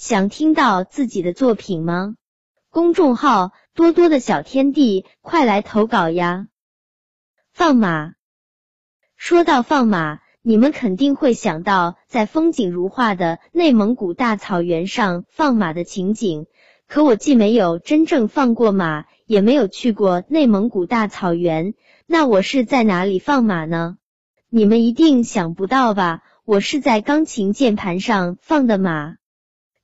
想听到自己的作品吗？公众号多多的小天地，快来投稿呀！放马。说到放马，你们肯定会想到在风景如画的内蒙古大草原上放马的情景。可我既没有真正放过马，也没有去过内蒙古大草原，那我是在哪里放马呢？你们一定想不到吧？我是在钢琴键盘上放的马。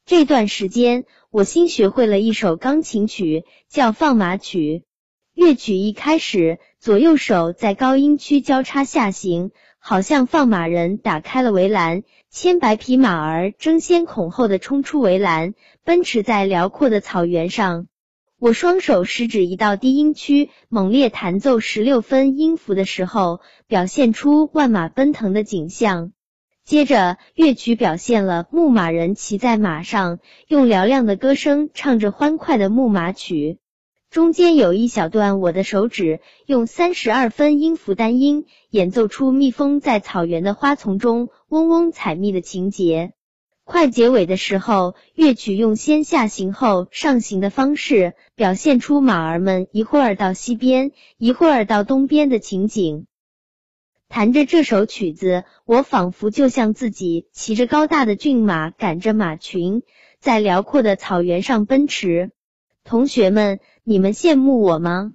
这段时间，我新学会了一首钢琴曲，叫《放马曲》。乐曲一开始，左右手在高音区交叉下行，好像放马人打开了围栏，千百匹马儿争先恐后的冲出围栏，奔驰在辽阔的草原上。我双手食指移到低音区，猛烈弹奏十六分音符的时候，表现出万马奔腾的景象。接着，乐曲表现了牧马人骑在马上，用嘹亮的歌声唱着欢快的牧马曲。中间有一小段，我的手指用三十二分音符单音演奏出蜜蜂在草原的花丛中嗡嗡采蜜的情节。快结尾的时候，乐曲用先下行后上行的方式，表现出马儿们一会儿到西边，一会儿到东边的情景。弹着这首曲子，我仿佛就像自己骑着高大的骏马，赶着马群，在辽阔的草原上奔驰。同学们，你们羡慕我吗？